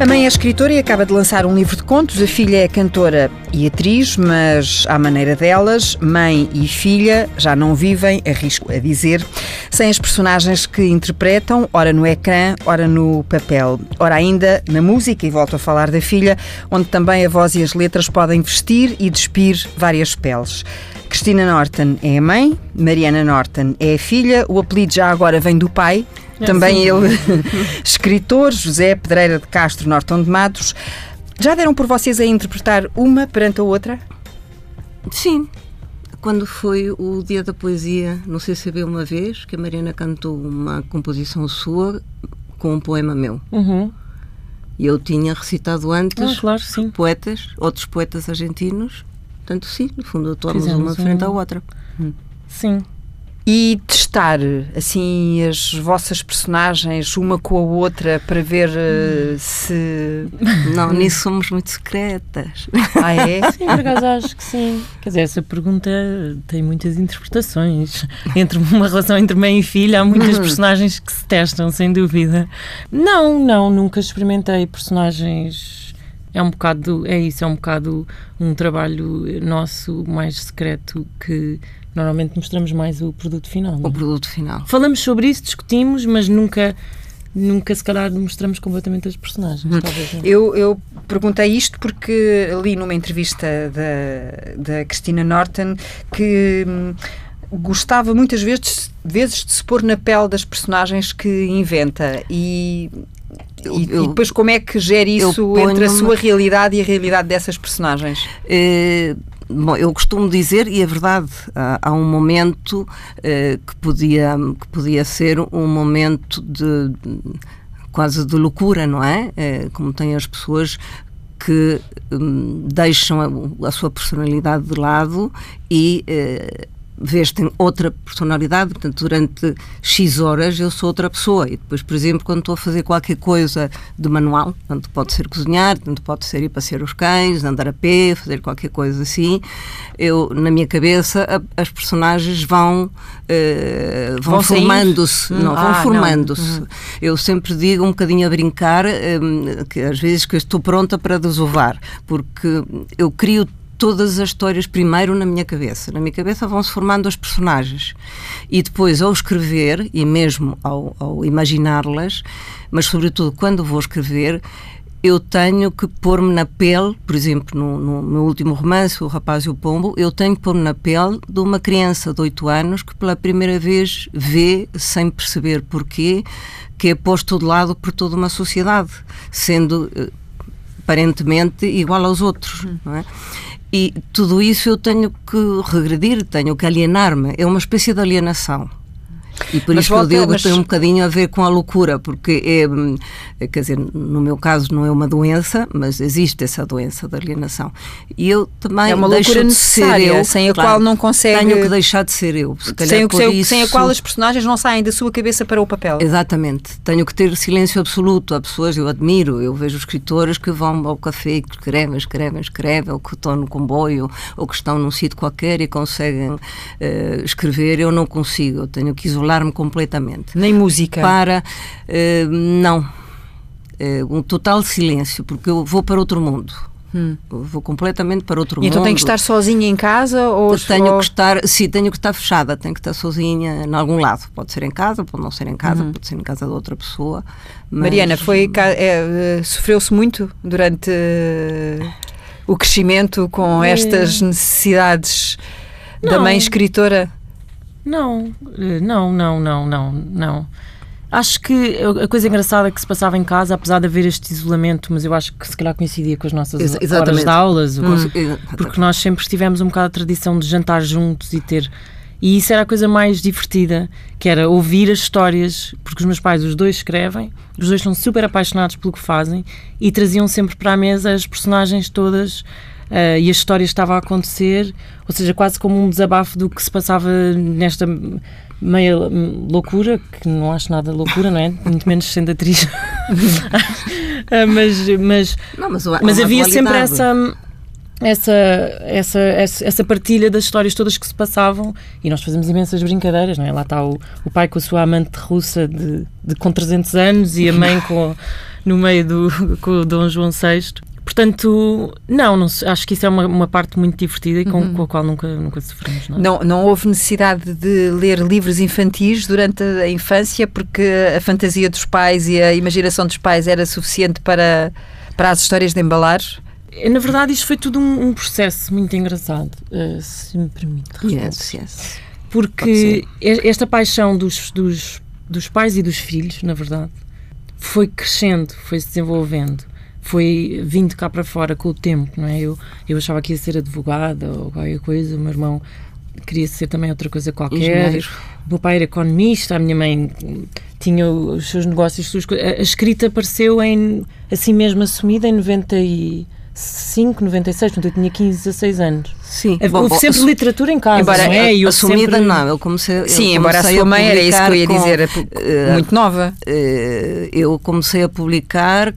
A mãe é escritora e acaba de lançar um livro de contos. A filha é cantora e atriz, mas à maneira delas, mãe e filha já não vivem, arrisco a dizer, sem as personagens que interpretam, ora no ecrã, ora no papel, ora ainda na música, e volto a falar da filha, onde também a voz e as letras podem vestir e despir várias peles. Cristina Norton é a mãe, Mariana Norton é a filha, o apelido já agora vem do pai, é também ele, escritor, José Pedreira de Castro Norton de Matos. Já deram por vocês a interpretar uma perante a outra? Sim. Quando foi o Dia da Poesia no CCB uma vez, que a Mariana cantou uma composição sua com um poema meu. Uhum. E eu tinha recitado antes ah, claro, poetas, outros poetas argentinos, Portanto, sim, no fundo, atuamos uma frente à outra. Sim. E testar, assim, as vossas personagens uma com a outra para ver uh, se. Não, nisso somos muito secretas. Ah, é? Sim, por acaso acho que sim. Quer dizer, essa pergunta tem muitas interpretações. Entre uma relação entre mãe e filha, há muitas personagens que se testam, sem dúvida. Não, não, nunca experimentei personagens é um bocado, é isso, é um bocado um trabalho nosso mais secreto que normalmente mostramos mais o produto final. O é? produto final. Falamos sobre isso, discutimos, mas nunca nunca se calhar mostramos completamente as personagens. Hum. Eu, eu perguntei isto porque li numa entrevista da, da Cristina Norton que hum, gostava muitas vezes, vezes de se pôr na pele das personagens que inventa e e, eu, e, depois como é que gera isso entre a sua realidade e a realidade dessas personagens? É, bom, eu costumo dizer, e é verdade, há, um momento é, que, podia, que podia ser um momento de, quase de loucura, não é? é como têm as pessoas que hum, deixam a, a, sua personalidade de lado e vestem outra personalidade, portanto, durante X horas eu sou outra pessoa. E depois, por exemplo, quando estou a fazer qualquer coisa de manual, tanto pode ser cozinhar, tanto pode ser ir passear os cães, andar a pé, fazer qualquer coisa assim, eu, na minha cabeça, a, as personagens vão, uh, vão, vão formando-se. Hum, não, ah, vão formando-se. Hum. Eu sempre digo, um bocadinho a brincar, um, que às vezes que estou pronta para desovar, porque eu crio todas as histórias primeiro na minha cabeça. Na minha cabeça vão-se formando as personagens. E depois, ao escrever, e mesmo ao, ao imaginá-las, mas sobretudo quando vou escrever, eu tenho que pôr-me na pele, por exemplo, no, no, meu último romance, O Rapaz e o Pombo, eu tenho que pôr-me na pele de uma criança de 8 anos que pela primeira vez vê, sem perceber porquê, que é posto de lado por toda uma sociedade, sendo eh, aparentemente igual aos outros, não é? E tudo isso eu tenho que regredir, tenho que alienar-me. É uma espécie de alienação. E por mas isso volta, que eu digo mas... tem um bocadinho a ver com a loucura, porque é, quer dizer, no meu caso não é uma doença, mas existe essa doença da alienação. E eu também é uma loucura necessária, eu, sem a claro, qual não consegue. Tenho que deixar de ser eu. sem, sem, isso... sem a qual as personagens não saem da sua cabeça para o papel. Exatamente. Tenho que ter silêncio absoluto. Há pessoas, eu admiro, eu vejo escritores que vão ao café e escrevem, escrevem, escrevem, ou que estão no comboio, ou que estão num sítio qualquer e conseguem uh, escrever. Eu não consigo, eu tenho que isolar isolar-me completamente. Nem música? Para. Uh, não. Uh, um total silêncio, porque eu vou para outro mundo. Hum. Vou completamente para outro e mundo. Então tem que estar sozinha em casa ou tenho só... que estar, sim, tenho que estar fechada, tenho que estar sozinha em algum lado. Pode ser em casa, pode não ser em casa, uhum. pode ser em casa de outra pessoa. Mas... Mariana, foi é, sofreu-se muito durante o crescimento com é. estas necessidades não. da mãe escritora? Não, eh, não, não, não, não, não. Acho que a coisa engraçada que se passava em casa, apesar de haver este isolamento, mas eu acho que se calhar coincidia com as nossas Ex horas de aulas, hum. porque nós sempre tivemos um bocado a tradição de jantar juntos e ter. E isso era a coisa mais divertida, que era ouvir as histórias, porque os meus pais, os dois escrevem, os dois são super apaixonados pelo que fazem e traziam sempre para a mesa as personagens todas uh, e a história estava a acontecer, ou seja, quase como um desabafo do que se passava nesta meia loucura, que não acho nada loucura, não é? Muito menos sendo atriz. uh, mas mas, não, mas, mas havia sempre essa essa, essa, essa, essa, partilha das histórias todas que se passavam e nós fazemos imensas brincadeiras, não é? Lá está o, o pai com a sua amante russa de, de com 300 anos e a mãe com, no meio do com o Dom João VI. Portanto, não, não, acho que isso é uma, uma parte muito divertida e com, uhum. com a qual nunca, nunca sofremos. Não, é? não, não houve necessidade de ler livros infantis durante a infância porque a fantasia dos pais e a imaginação dos pais era suficiente para, para as histórias de embalar? Na verdade, isto foi tudo um, um processo muito engraçado, uh, se me permite. Yes, yes. Porque esta paixão dos, dos, dos pais e dos filhos, na verdade, foi crescendo, foi se desenvolvendo, foi vindo cá para fora com o tempo, não é? Eu, eu achava que ia ser advogada ou qualquer coisa, o meu irmão queria ser também outra coisa qualquer. Engenheiro. O meu pai era economista, a minha mãe tinha os seus negócios, as suas coisas. A escrita apareceu em, assim mesmo assumida em 90 e 95, 96, portanto eu tinha 15, 16 anos. Sim. Houve bom, sempre literatura em casa, embora, não é? E assumida sempre... não, eu comecei Sim, embora a sua mãe era isso que eu ia com, dizer, uh, muito nova. Uh, eu comecei a publicar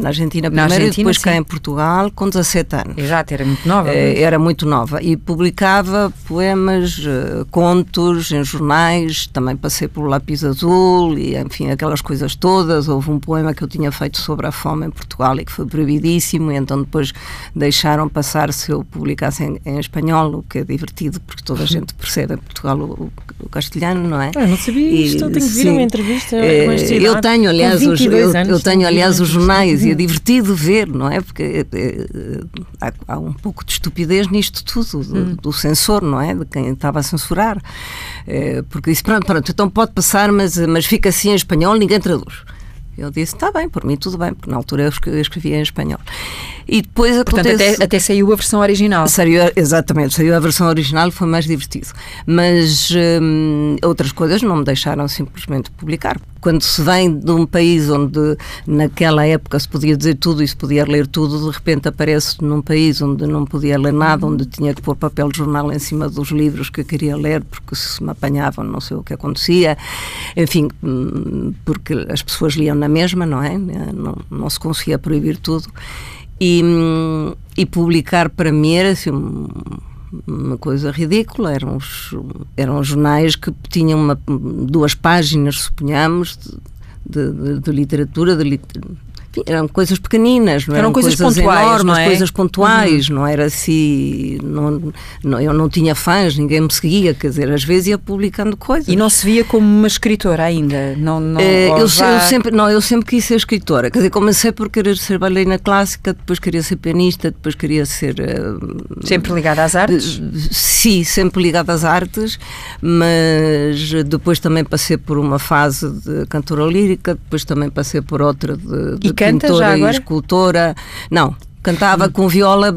na Argentina primeiro na Argentina, e depois sim. cá em Portugal com 17 anos. Exato, era muito nova. Uh, era muito nova e publicava poemas, contos em jornais, também passei por Lápis Azul e enfim, aquelas coisas todas. Houve um poema que eu tinha feito sobre a fome em Portugal e que foi proibidíssimo, e então depois deixaram passar se eu publicasse em, em espanhol, o que é divertido, porque toda a gente percebe em Portugal o, o castelhano, não é? Ah, não sabia isto, tenho que vir uma entrevista é, Eu tenho, aliás, os, eu, anos, eu, tenho, aliás, os jornais e é divertido ver, não é? Porque é, há, há, um pouco de estupidez nisto tudo, do, hum. do, censor, não é? De quem estava a censurar. É, porque disse, pronto, pronto, então pode passar, mas, mas fica assim em espanhol, ninguém traduz. Eu disse, está bem, por mim tudo bem, porque na altura eu escrevia em espanhol. E depois Portanto, acontece... até, até saiu a versão original. Saiu, exatamente, saiu a versão original foi mais divertido. Mas hum, outras coisas não me deixaram simplesmente publicar. Quando se vem de um país onde naquela época se podia dizer tudo e se podia ler tudo, de repente aparece num país onde não podia ler nada, onde tinha que pôr papel de jornal em cima dos livros que queria ler, porque se me apanhavam não sei o que acontecia. Enfim, porque as pessoas liam na mesma, não é? Não, não se conseguia proibir tudo. E, e publicar para mim era assim, uma coisa ridícula. Eram, os, eram jornais que tinham uma, duas páginas, suponhamos, de, de, de literatura, de, eram coisas pequeninas, não eram, eram coisas, coisas pontuais, enormes, não é? coisas pontuais, uhum. não era assim, não, não, eu não tinha fãs, ninguém me seguia, quer dizer, às vezes ia publicando coisas. E não se via como uma escritora ainda? Não, não, é, eu, já... eu, sempre, não, eu sempre quis ser escritora, quer dizer, comecei por querer ser bailarina clássica, depois queria ser pianista, depois queria ser... Uh, sempre ligada às artes? Uh, sim, sempre ligada às artes, mas depois também passei por uma fase de cantora lírica, depois também passei por outra de, de canta pintora e escultora. Não, cantava com viola,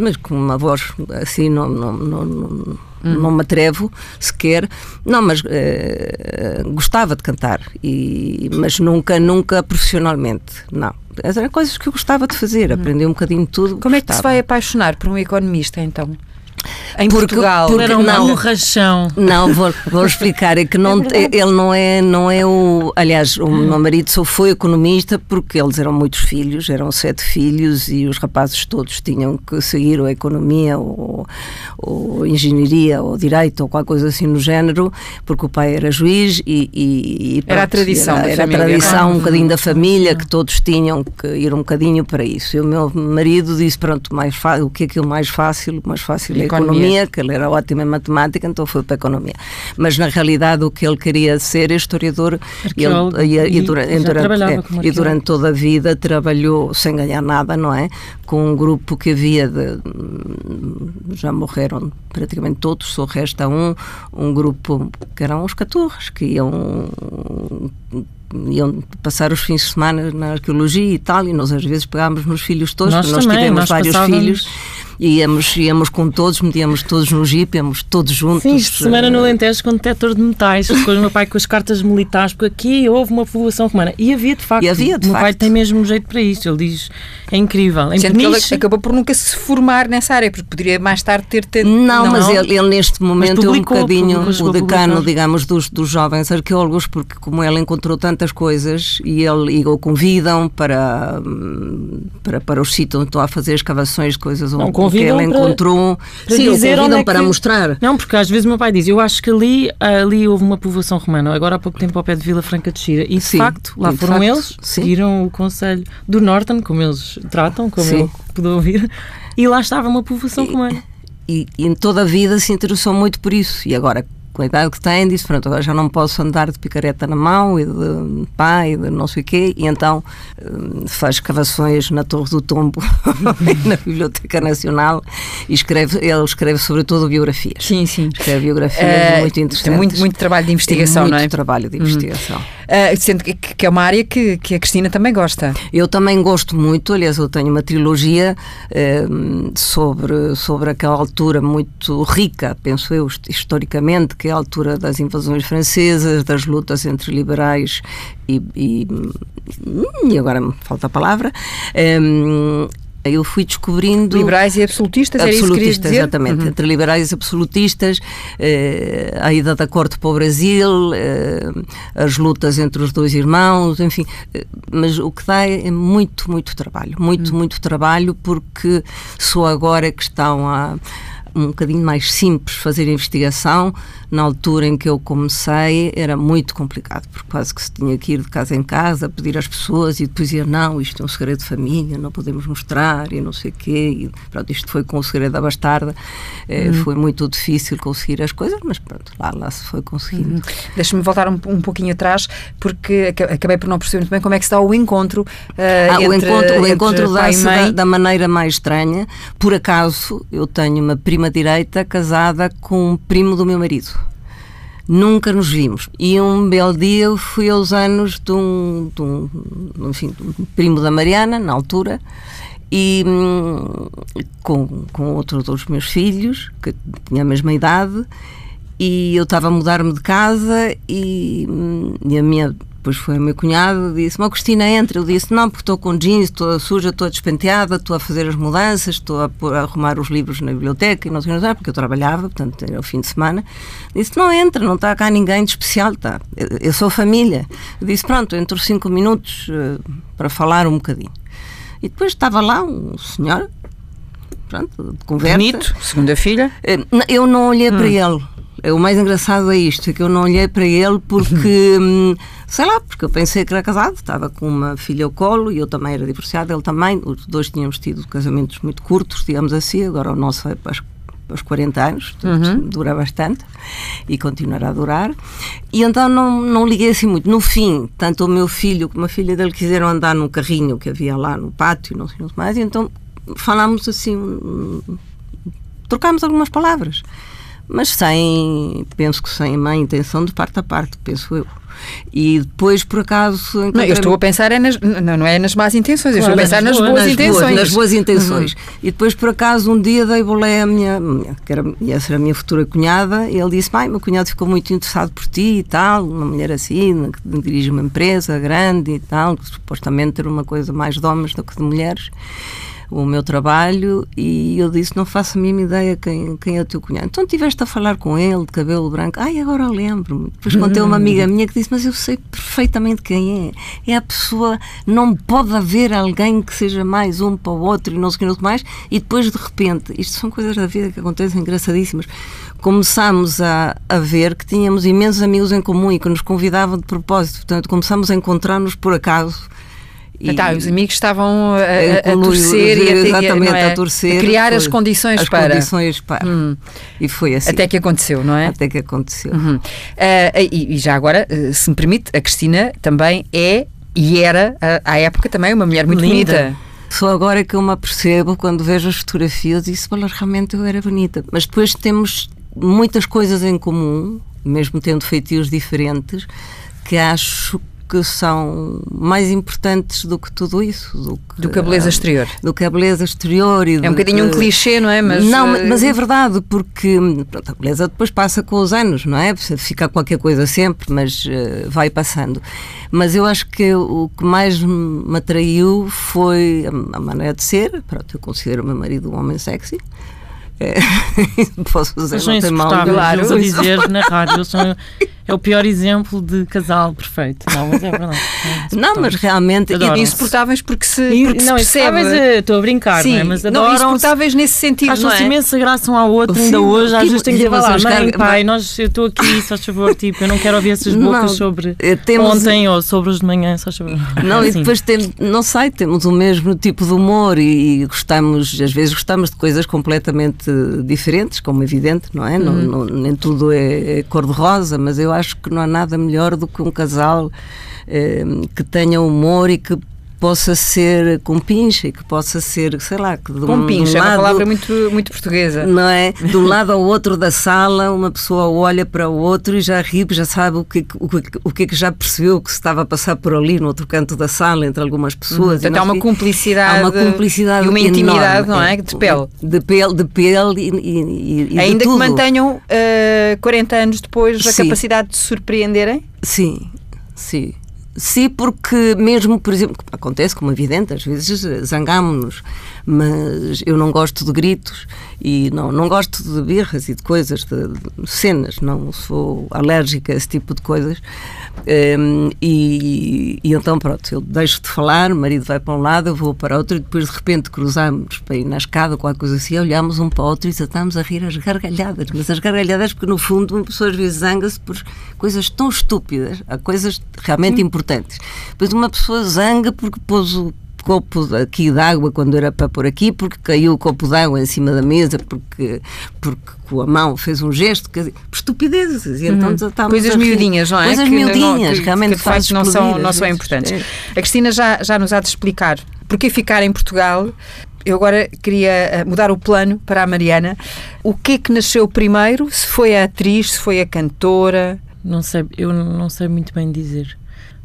mas com uma voz assim, não, não, não, não, me atrevo sequer. Não, mas uh, gostava de cantar, e, mas nunca, nunca profissionalmente, não. Eram coisas que eu gostava de fazer, hum. aprender um bocadinho de tudo. Como é que se vai apaixonar por um economista, então? Em porque, Portugal. Porque era não, rachão. Não, vou, vou explicar. É que não, é ele não é, não é o. Aliás, o meu marido só foi economista porque eles eram muitos filhos, eram sete filhos e os rapazes todos tinham que seguir a economia ou, ou engenharia ou direito ou qualquer coisa assim no género, porque o pai era juiz e. e, e pronto, era a tradição. Era, era a tradição um bocadinho da família que todos tinham que ir um bocadinho para isso. E o meu marido disse: pronto, mais o que é aquilo mais fácil? Mais fácil é economia, que ele era ótimo em matemática, então foi para a economia. Mas na realidade o que ele queria ser é historiador ele, e, e, e, durante, é, e durante toda a vida trabalhou sem ganhar nada, não é? Com um grupo que havia de. Já morreram praticamente todos, só resta um, um grupo que eram os caturras, que iam iam passar os fins de semana na arqueologia e tal, e nós às vezes pegámos nos filhos todos, nós, nós também, tivemos nós vários passávamos... filhos íamos, íamos com todos, metíamos todos no jeep, íamos todos juntos. Sim, semana no Alentejo com detector de metais, com o meu pai com as cartas militares, porque aqui houve uma povoação romana. E havia de facto. E havia de o meu facto. pai tem mesmo jeito para isso, ele diz, é incrível. Em Sendo que ele acabou por nunca se formar nessa área, porque poderia mais tarde ter... ter... Não, não, mas ele, ele, neste momento publicou, é um bocadinho o decano, digamos, dos, dos jovens arqueólogos, porque como ele encontrou tantas coisas e ele e o convidam para, para, para os sítios onde estão a fazer escavações de coisas não, que ele encontrou. Para Sim, dizer onde é para que... mostrar. Não, porque às vezes o meu pai diz, eu acho que ali, ali houve uma povoação romana, agora há pouco tempo ao pé de Vila Franca de Xira. E de sim, facto, lá foram facto, eles, seguiram o conselho do Norton, como eles tratam, como sim. eu pude ouvir, e lá estava uma povoação romana. E, e, em toda a vida se interessou muito por isso. E agora, com a idade que tem, disse: Pronto, agora já não posso andar de picareta na mão e de pá e de não sei o quê, e então hum, faz escavações na Torre do Tombo, na Biblioteca Nacional, e escreve, ele escreve sobretudo biografias. Sim, sim. Escreve biografias uh, muito interessantes. Muito, muito trabalho de investigação, muito não é? Muito trabalho de uhum. investigação. Uh, sendo que, que, é uma área que, que a Cristina também gosta. Eu também gosto muito, aliás, eu tenho uma trilogia uh, sobre, sobre aquela altura muito rica, penso eu, historicamente, que é a altura das invasões francesas, das lutas entre liberais e, e, e agora me falta a palavra, um, eu fui descobrindo. Liberais e absolutistas, absolutistas, exatamente. Uhum. Entre liberais e absolutistas, eh, a ida da corte para o Brasil, eh, as lutas entre os dois irmãos, enfim. Eh, mas o que dá é muito, muito trabalho. Muito, uhum. muito trabalho, porque só agora que estão a um bocadinho mais simples fazer investigação. Na altura em que eu comecei era muito complicado, porque quase que se tinha que ir de casa em casa, pedir às pessoas e depois dizer não, isto é um segredo de família, não podemos mostrar e não sei o quê. E, pronto, isto foi com o segredo da bastarda. Eh, uhum. Foi muito difícil conseguir as coisas, mas pronto, lá, lá se foi conseguindo. Uhum. Deixa-me voltar um, um pouquinho atrás, porque acabei por não perceber muito bem como é que está o encontro. Uh, ah, entre, o encontro, o encontro dá-se da, da maneira mais estranha. Por acaso, eu tenho uma prima extrema-direita casada com um primo do meu marido. Nunca nos vimos. E um belo dia eu fui aos anos de um, de um, enfim, de um primo da Mariana, na altura, e hum, com, com outro dos meus filhos, que tinha a mesma idade, e eu estava a mudar-me de casa e, hum, e a minha depois foi o meu cunhado disse-me, oh, Cristina, entra. Eu disse, não, porque estou com jeans, estou suja, estou despenteada, estou a fazer as mudanças, estou a, a, arrumar os livros na biblioteca e não sei o que, porque eu trabalhava, portanto, era o fim de semana. Disse, não entra, não está cá ninguém de especial, está. Eu, eu sou família. Eu disse, pronto, entro cinco minutos uh, para falar um bocadinho. E depois estava lá um senhor, pronto, de conversa. Bonito, segunda filha. Eh, eu não olhei hum. para ele o mais engraçado é isto, é que eu não olhei para ele porque, hum, sei lá, porque eu pensei que era casado, estava com uma filha ao colo e eu também era divorciada, ele também, os dois tínhamos tido casamentos muito curtos, digamos assim, agora o nosso foi para os 40 anos, uhum. dura bastante e continuará a durar. E então não, não liguei assim muito. No fim, tanto o meu filho como a filha dele quiseram andar num carrinho que havia lá no pátio, não sei mais, e então falámos assim, trocámos algumas palavras mas sem, penso que sem má intenção de parte a parte, penso eu. E depois, por acaso. Não, eu estou a pensar é nas, não, não é nas más intenções, eu estou a pensar nas, boas, nas intenções. Boas, nas boas intenções. Uhum. E depois, por acaso, um dia dei bolé à minha, que era, essa era a minha futura cunhada, e ele disse: Pai, meu cunhado ficou muito interessado por ti e tal, uma mulher assim, que dirige uma empresa grande e tal, que supostamente era uma coisa mais de homens do que de mulheres o meu trabalho e eu disse, não faço a mínima ideia quem, quem é o teu cunhado. Então tiveste a falar com ele, de cabelo branco. Ai, agora lembro-me. Depois contei uma amiga minha que disse, mas eu sei perfeitamente quem é. É a pessoa, não pode haver alguém que seja mais um para o outro e não sei o que mais. E depois, de repente, isto são coisas da vida que acontecem engraçadíssimas começámos a, a ver que tínhamos imensos amigos em comum e que nos convidavam de propósito. Portanto, começámos a encontrar-nos por acaso e, tá, os amigos estavam a, a, a torcer e a, é? a, torcer, a criar as condições as para. condições para. Hum. E foi assim. Até que aconteceu, não é? Até que aconteceu. Uhum. Uh, e, e, já agora, uh, se me permite, a Cristina também é e era, uh, à época, também uma mulher muito Linda. bonita. Só agora que eu me apercebo, quando vejo as fotografias, e isso realmente eu era bonita. Mas depois temos muitas coisas em comum, mesmo tendo feitios diferentes, que acho que são mais importantes do que tudo isso. Do que, do que a beleza exterior. Do que a beleza exterior. E é um bocadinho que, um clichê, não é? Mas, não, eh, mas é verdade, porque pronto, a beleza depois passa com os anos, não é? Fica qualquer coisa sempre, mas uh, vai passando. Mas eu acho que o que mais me atraiu foi a, a maneira de ser. Pronto, eu considero o meu marido um homem sexy. É, posso dizer, não tem mal. Claro, dizer na rádio, são é o pior exemplo de casal perfeito. Não, mas é verdade. É não, mas realmente. E insuportáveis porque se, porque não, se percebe. Eh, estou a brincar, Sim, não é? Mas adoram. Não, insuportáveis nesse sentido. Acham-se é? imensa graça um ao outro, Sim, ainda hoje. Às tipo, vezes tenho que falar, mãe, pai, nós, eu estou aqui, só favor, tipo, eu não quero ouvir essas bocas não, sobre eh, ontem ou sobre os de manhã, só favor. Não, e depois temos, não sei, temos o mesmo tipo de humor e, e gostamos, às vezes gostamos de coisas completamente diferentes, como é evidente, não é? Uhum. Não, não, nem tudo é, é cor-de-rosa, mas eu acho que não há nada melhor do que um casal eh, que tenha humor e que possa ser com pincha e que possa ser, sei lá, que de com pincha, um lado, é uma palavra muito, muito portuguesa. Não é? De um lado ao outro da sala, uma pessoa olha para o outro e já ri, já sabe o que, o, o que é que já percebeu que se estava a passar por ali, no outro canto da sala, entre algumas pessoas. Uhum. Então há uma cumplicidade, há uma cumplicidade e uma intimidade, enorme, não é? De pele. De pele, de pele e, e, e Ainda que mantenham uh, eh, 40 anos depois a capacidade de surpreenderem? Sim, sim. Sim, porque mesmo, por exemplo, acontece como evidente, às vezes zangámos-nos, mas eu não gosto de gritos e não, não gosto de birras e de coisas, de, de cenas, não sou alérgica a esse tipo de coisas. Um, e, e, então, pronto, eu deixo de falar, o marido vai para um lado, eu vou para outro, e depois de repente cruzamos para ir na escada, qualquer coisa assim, olhamos um para o outro e estamos a rir as gargalhadas. Mas as gargalhadas, porque no fundo uma pessoa às vezes zanga-se por coisas tão estúpidas, há coisas realmente importantes. Depois uma pessoa zanga porque pôs o copo aqui d'água quando era para pôr aqui, porque caiu o copo d'água em cima da mesa, porque, porque com a mão fez um gesto, que, por estupidezes. E então uhum. Coisas miudinhas, não é? Coisas que miudinhas, não, realmente que, que não são, não são importantes. É. A Cristina já, já nos há de explicar porque ficar em Portugal. Eu agora queria eh, mudar o plano para a Mariana. O que é que nasceu primeiro? Se foi a atriz, se foi a cantora? Não sei, eu não sei muito bem dizer.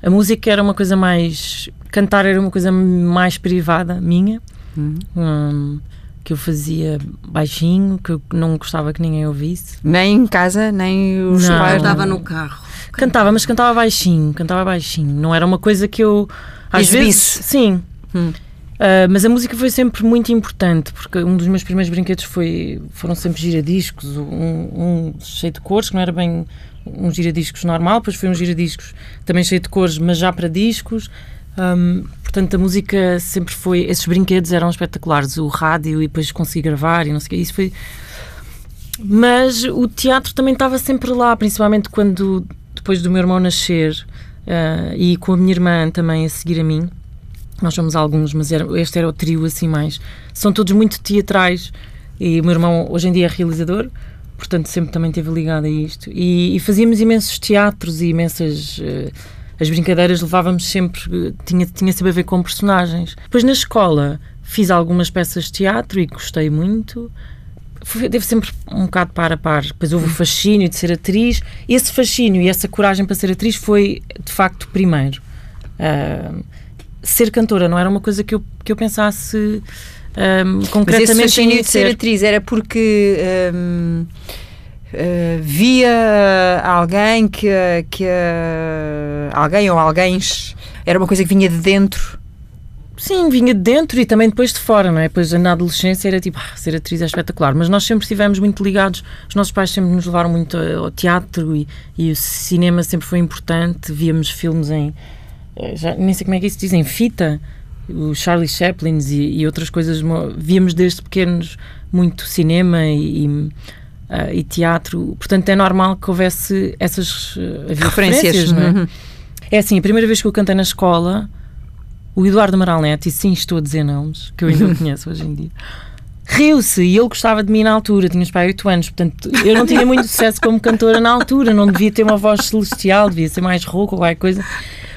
A música era uma coisa mais Cantar era uma coisa mais privada minha, uhum. um, que eu fazia baixinho, que eu não gostava que ninguém ouvisse. Nem em casa, nem os não, pais. Cantava no carro. Cantava, mas cantava baixinho, cantava baixinho. Não era uma coisa que eu. Às Exibisse. vezes. Sim. Hum. Uh, mas a música foi sempre muito importante, porque um dos meus primeiros brinquedos foi, foram sempre giradiscos, um, um cheio de cores, que não era bem um giradiscos normal, depois foi um giradiscos também cheio de cores, mas já para discos. Um, portanto, a música sempre foi. Esses brinquedos eram espetaculares. O rádio e depois consegui gravar e não sei o que. Isso foi. Mas o teatro também estava sempre lá, principalmente quando, depois do meu irmão nascer uh, e com a minha irmã também a seguir a mim. Nós somos alguns, mas era, este era o trio assim mais. São todos muito teatrais e o meu irmão hoje em dia é realizador, portanto sempre também esteve ligado a isto. E, e fazíamos imensos teatros e imensas. Uh, as brincadeiras levávamos sempre, tinha, tinha sempre a ver com personagens. Depois na escola fiz algumas peças de teatro e gostei muito. Deve sempre um bocado para a par. Depois houve o fascínio de ser atriz. Esse fascínio e essa coragem para ser atriz foi, de facto, primeiro. Uh, ser cantora não era uma coisa que eu, que eu pensasse um, concretamente Mas esse fascínio de ser atriz era porque... Um Uh, via alguém que, que uh, alguém ou alguém era uma coisa que vinha de dentro Sim, vinha de dentro e também depois de fora, não é? Depois na adolescência era tipo, ah, ser atriz é espetacular, mas nós sempre estivemos muito ligados, os nossos pais sempre nos levaram muito ao teatro e, e o cinema sempre foi importante, víamos filmes em, eh, já, nem sei como é que isso diz, em fita, o Charlie Chaplin e, e outras coisas, víamos desde pequenos muito cinema e, e uh, e teatro. Portanto, é normal que houvesse essas uh, referências. referências não é? Uhum. é assim, a primeira vez que eu cantei na escola, o Eduardo Amaral Neto, e sim, estou a dizer nomes, que eu ainda o conheço hoje em dia, riu-se e ele gostava de mim na altura, tinha pai 8 anos, portanto eu não tinha muito sucesso como cantora na altura, não devia ter uma voz celestial, devia ser mais rouca ou qualquer coisa.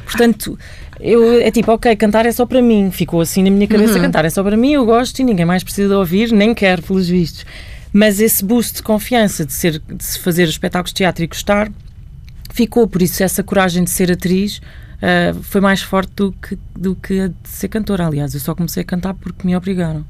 Portanto, eu, é tipo, ok, cantar é só para mim, ficou assim na minha cabeça, uhum. cantar é só para mim, eu gosto e ninguém mais precisa ouvir, nem quer, pelos vistos. Mas esse boost de confiança de, ser, de se fazer espetáculos de teatro e gostar ficou, por isso essa coragem de ser atriz uh, foi mais forte do que, do que a de ser cantora. Aliás, eu só comecei a cantar porque me obrigaram.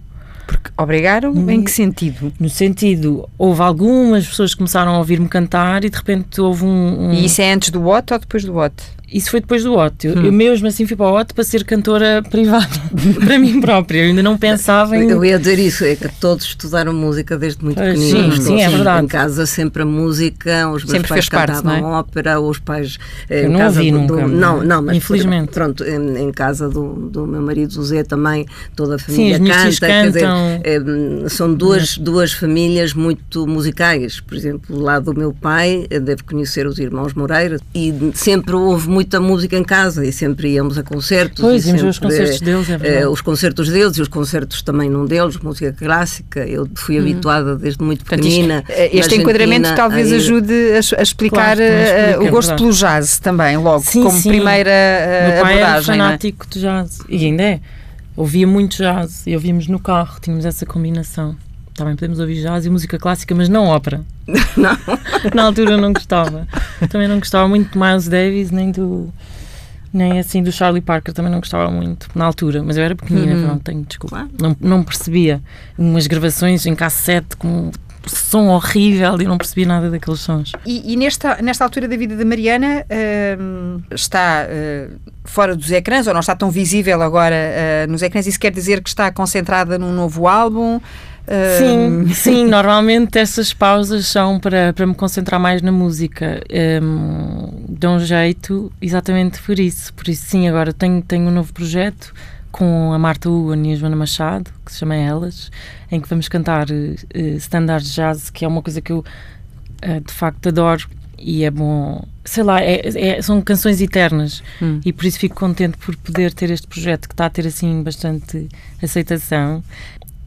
Porque obrigaram? No, em que sentido? No sentido, houve algumas pessoas que começaram a ouvir-me cantar e de repente houve um, um, E isso é antes do What ou depois do What? Isso foi depois do OT. Eu, hum. eu, mesmo assim fui para o OT para ser cantora privada, para mim própria. Eu ainda não pensava em. Eu ia dizer isso, é que todos estudaram música desde muito pequeninos. Sim, sim, é verdade. Em casa sempre a música, os meus sempre pais cantavam parte, é? ópera, os pais. Eh, eu não ouvi do, nunca. Do, não, não, mas. Infelizmente. Pronto, em, em, casa do, do meu marido José também, toda a família sim, canta. Quer dizer, é, são duas, duas famílias muito musicais. Por exemplo, lá do meu pai, deve conhecer os irmãos Moreira, e sempre houve muita música em casa e sempre íamos a concertos. Pois, íamos sempre, os concertos deles, é uh, Os concertos deles e os concertos também num deles, música clássica. Eu fui hum. habituada desde muito pequenina. Portanto, este enquadramento talvez ajude a, a explicar claro, uh, o gosto pelo jazz também, logo, sim, como sim. primeira uh, Meu pai abordagem. era é? fanático é? de jazz e ainda é. Ouvia muito jazz e ouvíamos no carro, tínhamos essa combinação. Também podemos ouvir jazz e música clássica, mas não ópera. não. Na altura não gostava. Também não gostava muito de Miles Davis, nem do nem assim do Charlie Parker também não gostava muito na altura, mas eu era pequenina, uhum. não tenho desculpa. Não, não percebia umas gravações em cassete com som horrível e não percebia nada daqueles sons. E, e nesta, nesta altura da vida da Mariana uh, está uh, fora dos ecrãs ou não está tão visível agora uh, nos ecrãs? Isso quer dizer que está concentrada num novo álbum? Sim, sim, normalmente essas pausas são para, para me concentrar mais na música. Um, dão um jeito exatamente por isso. Por isso, sim, agora tenho, tenho um novo projeto com a Marta Uan e a Joana Machado, que se chama Elas, em que vamos cantar uh, standard jazz, que é uma coisa que eu uh, de facto adoro e é bom. Sei lá, é, é, são canções eternas hum. e por isso fico contente por poder ter este projeto que está a ter assim bastante aceitação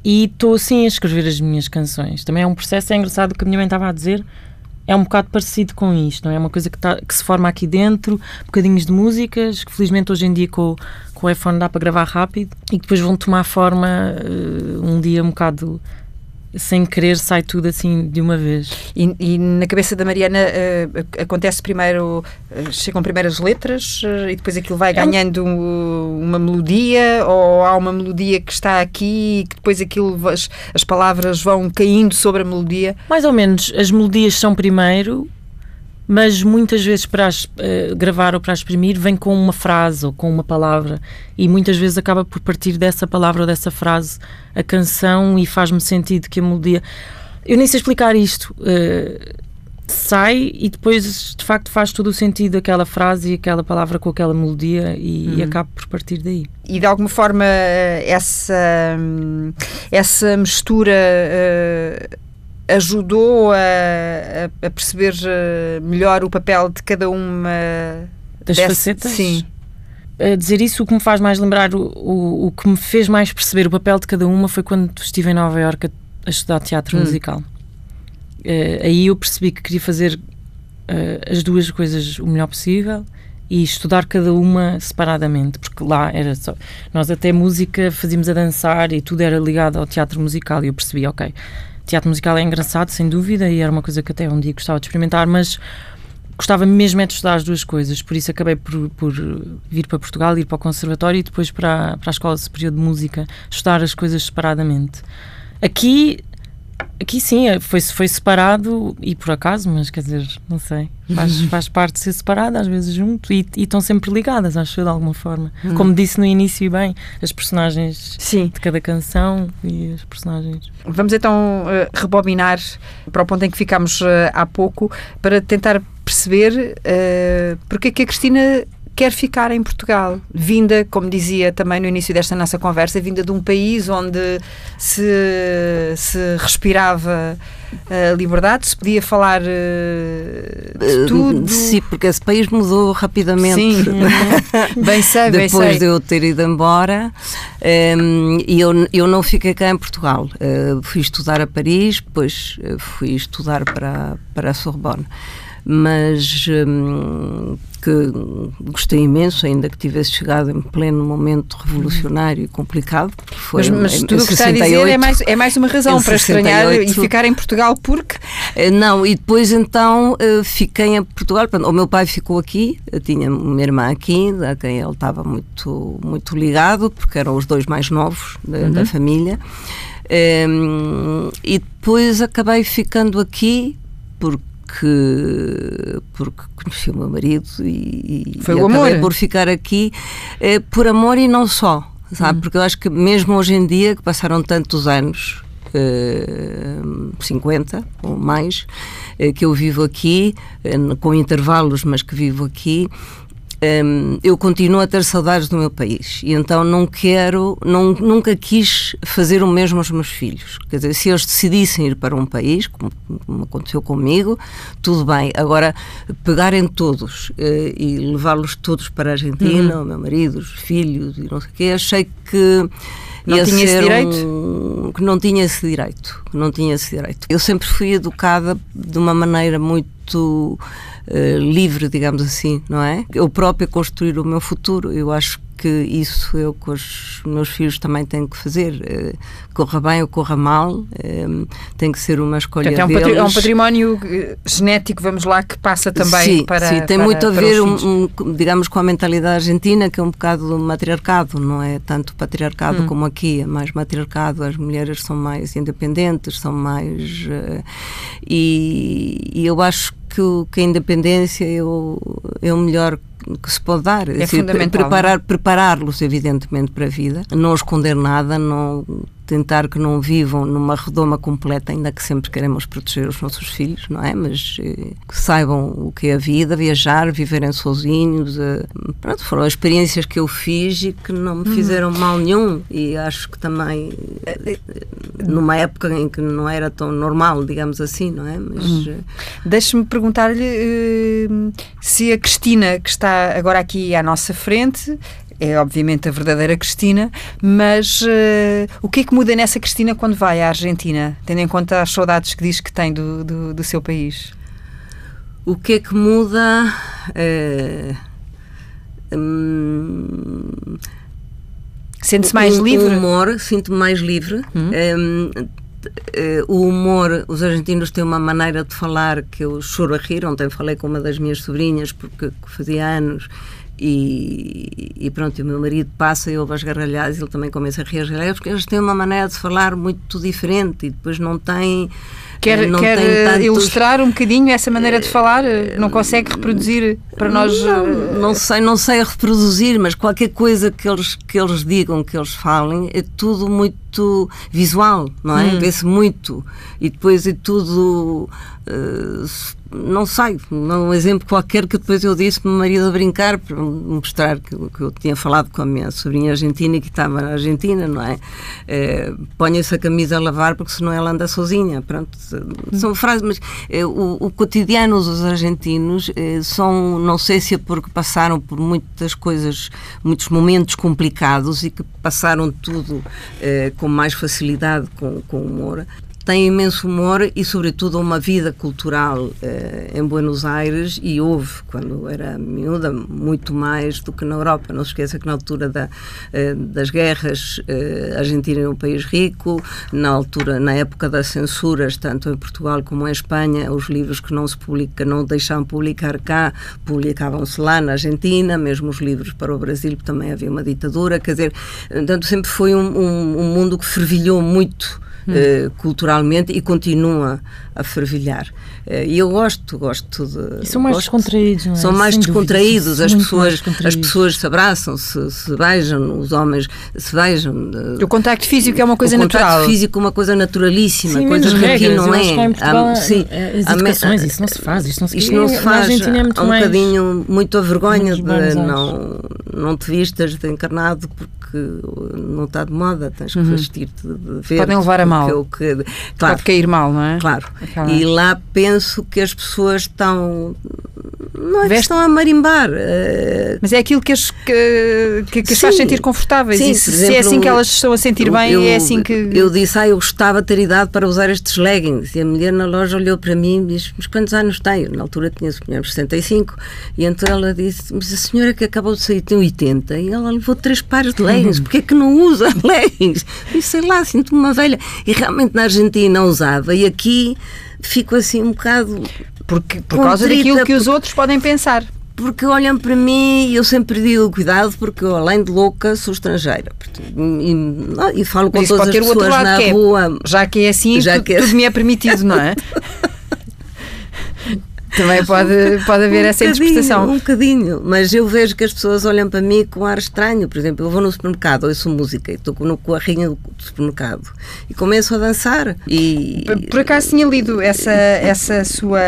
e estou assim a escrever as minhas canções. Também é um processo, é engraçado o que a minha mãe estava a dizer, é um bocado parecido com isto, não é? É uma coisa que, tá, que se forma aqui dentro, bocadinhos de músicas, que felizmente hoje em dia com, com o iPhone dá para gravar rápido e que depois vão tomar forma uh, um dia um bocado sem querer sai tudo assim de uma vez. E, e na cabeça da Mariana uh, acontece primeiro, uh, chegam primeiro as letras uh, e depois aquilo vai ganhando uma melodia ou há uma melodia que está aqui e que depois aquilo as, as palavras vão caindo sobre a melodia? Mais ou menos, as melodias são primeiro mas muitas vezes para as, uh, gravar ou para exprimir vem com uma frase ou com uma palavra e muitas vezes acaba por partir dessa palavra ou dessa frase a canção e faz-me sentido que a melodia. Eu nem sei explicar isto. Uh, sai e depois de facto faz todo o sentido aquela frase e aquela palavra com aquela melodia e, uhum. e acaba por partir daí. E de alguma forma essa, essa mistura. Uh ajudou a, a, perceber eh, melhor o papel de cada uma das desse, facetas? Sim. A dizer isso, o que me faz mais lembrar, o, o, o, que me fez mais perceber o papel de cada uma foi quando estive em Nova Iorque a, a estudar teatro hum. musical. Uh, aí eu percebi que queria fazer uh, as duas coisas o melhor possível e estudar cada uma separadamente, porque lá era só. Nós até música fazíamos a dançar e tudo era ligado ao teatro musical e eu percebi, ok, teatro musical é engraçado, sem dúvida, e era uma coisa que até um dia gostava de experimentar, mas gostava mesmo é de estudar as duas coisas, por isso acabei por, por vir para Portugal, ir para o conservatório e depois para, para a Escola Superior de Música, estudar as coisas separadamente. Aqui Aqui sim, é, foi, foi separado e por acaso, mas quer dizer, não sei, faz, faz parte de ser separado, às vezes junto, e, e estão sempre ligadas, acho eu, de alguma forma. Hum. Como disse no início, bem, as personagens sim. de cada canção e as personagens. Vamos então uh, rebobinar para o ponto em que ficámos uh, há pouco, para tentar perceber uh, porque é que a Cristina quer ficar em Portugal, vinda, como dizia também no início desta nossa conversa, vinda de um país onde se, se respirava a liberdade, se podia falar uh, de tudo. Sim, porque esse país mudou rapidamente. Sim, bem sei, bem Depois sei. de eu ter ido embora, um, ehm, e eu, eu não fiquei cá em Portugal. Uh, fui estudar a Paris, depois fui estudar para, para a Sorbonne mas hum, que gostei imenso, ainda que tivesse chegado em pleno momento revolucionário e complicado. Foi mas, mas tudo o que está a dizer é mais, é mais uma razão para estranhar e ficar em Portugal porque... Eh, não, e depois então eh, fiquei em Portugal, o meu pai ficou aqui, tinha uma irmã aqui, a quem ele estava muito, muito ligado, porque eram os dois mais novos da, uhum. da família. E depois acabei ficando aqui porque porque conheci o meu marido e, Foi e o amor. por ficar aqui eh, por amor e não só, sabe? Hum. Porque eu acho que mesmo hoje em dia, que passaram tantos anos, eh, 50 ou mais, eh, que eu vivo aqui, eh, com intervalos, mas que vivo aqui, um, eu continuo a ter saudades do meu país e então não quero, não, nunca quis fazer o mesmo aos meus filhos. Quer dizer, se eles decidissem ir para um país, como, como aconteceu comigo, tudo bem. Agora, pegarem todos uh, e levá-los todos para a Argentina, uhum. o meu marido, os filhos e não sei o quê, achei que não tinha esse direito? Um, que não tinha esse direito. não tinha esse direito. Eu sempre fui educada de uma maneira muito livre, digamos assim, não é? Eu própria construir o meu futuro. Eu acho que isso eu com os meus filhos também tenho que fazer. Uh, corra bem ou corra mal, uh, tem que ser uma escolha Portanto, é, um é um património genético, vamos lá, que passa também sim, para Sim, tem para, muito a ver, um, um, digamos, com a mentalidade argentina, que é um bocado do matriarcado, não é tanto patriarcado hum. como aqui, é mais matriarcado, as mulheres são mais independentes, são mais... Uh, e, e eu acho que, que a independência é o, é o melhor que se pode dar. É assim, fundamental. Preparar, prepará-los, evidentemente, para a vida, não esconder nada, não tentar que não vivam numa redoma completa, ainda que sempre queremos proteger os nossos filhos, não é? Mas eh, que saibam o que é a vida, viajar, viverem sozinhos. Eh, pronto, foram experiências que eu fiz e que não me uhum. fizeram mal nenhum. E acho que também, eh, numa época em que não era tão normal, digamos assim, não é? Mas. Uhum. Deixe-me perguntar-lhe uh, se a Cristina, que está agora aqui à nossa frente, é obviamente a verdadeira Cristina, mas uh, o que é que muda nessa Cristina quando vai à Argentina, tendo em conta as saudades que diz que tem do, do, do seu país? O que é que muda? Uh, hum, Sente-se mais livre? O humor, sinto-me mais livre. Hum. Um, Uh, o humor, os argentinos têm uma maneira de falar que eu choro a rir. Ontem falei com uma das minhas sobrinhas, porque fazia anos, e, e, pronto, o meu marido passa e ouve as gargalhadas, ele também começa a rir as gargalhadas, porque eles têm uma maneira de falar muito diferente e depois não têm. Quer, eh, não quer eh, tantos... ilustrar um bocadinho essa maneira de falar? Não consegue reproduzir para nós? Não, não sei, não sei reproduzir, mas qualquer coisa que eles, que eles digam, que eles falem, é tudo muito visual, não é? Hum. Vê-se muito. E depois é tudo. Uh, não sei, um exemplo qualquer que depois eu disse para o meu marido a brincar, para mostrar que, que, eu tinha falado com a minha sobrinha argentina que estava na Argentina, não é? é Ponha-se a camisa a lavar porque senão ela anda sozinha. Pronto, são frases, mas é, o, o, cotidiano dos argentinos é, são, não sei se é porque passaram por muitas coisas, muitos momentos complicados e que passaram tudo é, com mais facilidade, com, com humor tem imenso humor e, sobretudo, uma vida cultural eh, em Buenos Aires e houve, quando era miúda, muito mais do que na Europa. Não se esqueça que na altura da, eh, das guerras, eh, a Argentina é um país rico, na altura, na época das censuras, tanto em Portugal como em Espanha, os livros que não se publicam, não deixavam publicar cá, publicavam-se lá na Argentina, mesmo os livros para o Brasil, também havia uma ditadura, quer dizer, portanto, sempre foi um, um, um mundo que fervilhou muito hum. culturalmente e continua a fervilhar. Uh, e eu gosto, gosto de. E são mais gosto, descontraídos, não é? São mais Sem descontraídos, as pessoas, as pessoas se abraçam, se, se beijam, os homens se beijam. Uh, o contacto físico é uma coisa o natural. O contacto físico é uma coisa naturalíssima, sim, coisa que aqui não é. Portugal, sim, as educações, isso não se faz, isto não se, isto não se faz. É muito há um mais, bocadinho, muito a vergonha de não, não te vistas de encarnado porque não está de moda, tens que uhum. vestir-te de verde. Podem levar a mal. Que, que, claro, Pode cair mal, não é? Claro. E lá penso que as pessoas estão. Não é Veste... estão a marimbar. Uh... Mas é aquilo que as, que, que, que as faz sentir confortáveis. Sim, se, exemplo, se, é assim que elas estão a sentir eu, bem, eu, é assim que. Eu disse, ah, eu gostava de ter idade para usar estes leggings. E a mulher na loja olhou para mim e disse: Mas quantos anos tenho? Na altura tinha, suponhamos, 65. E então ela disse: Mas a senhora que acabou de sair tem 80. E ela levou três pares de leggings. Uhum. Porquê é que não usa leggings? E sei lá, sinto-me uma velha. E realmente na Argentina usava. E aqui fico assim um bocado. Porque, por causa daquilo que os outros podem pensar. Porque olham para mim e eu sempre digo cuidado porque eu, além de louca sou estrangeira. E, e falo com todas as pessoas na é, rua. já que é assim já que é tudo, é... me é permitido não é Também pode, pode haver um essa interpretação. Um bocadinho, mas eu vejo que as pessoas olham para mim com ar estranho. Por exemplo, eu vou no supermercado, ouço música e estou no carrinho do supermercado e começo a dançar. E... Por, por acaso tinha lido essa, essa sua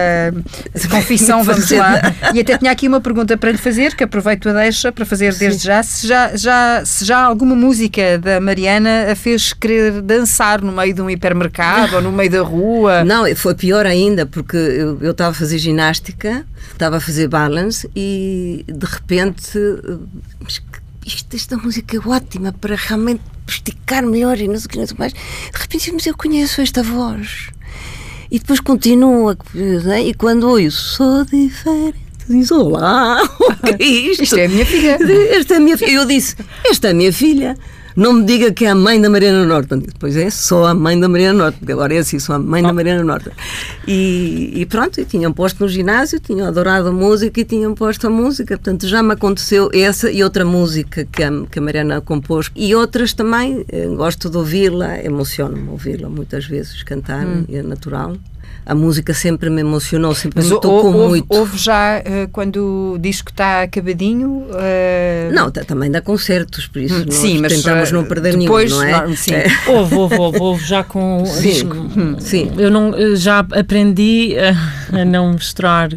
confissão, vamos lá. E até tinha aqui uma pergunta para lhe fazer, que aproveito a deixa para fazer desde Sim. já. Se, já. já. se já alguma música da Mariana a fez querer dançar no meio de um hipermercado ou no meio da rua? Não, foi pior ainda, porque eu, eu estava a fazer ginástica, estava a fazer balance e de repente isto, esta música é ótima para realmente esticar melhor e não sei o que, não sei mais. De repente, mas eu conheço esta voz. E depois continua, né? e quando ouço, sou diferente. Diz, olá, o que é isto? Isto é a minha filha. Esta é a minha filha. Eu disse, esta é a minha filha. Não me diga que é a mãe da Mariana Norton. Pois é, sou a mãe da Mariana Norton, porque agora é assim, sou a mãe oh. da Mariana Norton. E, e, pronto, e tinham posto no ginásio, tinham adorado a música e tinham posto a música. Portanto, já me aconteceu essa e outra música que a, que a Mariana compôs. E outras também, eh, gosto de ouvi-la, emociono-me ouvi-la muitas vezes cantar, hum. é natural a música sempre me emocionou, sempre Mas me tocou houve, muito. Houve já, uh, quando diz que está acabadinho? Uh... Não, também dá concertos, por isso hum, sim, mas tentamos uh, não perder depois, nenhum, não é? Não, sim. É. Houve, houve, houve, houve, já com... Sim, hum, sim. Eu não, já aprendi a, a não mostrar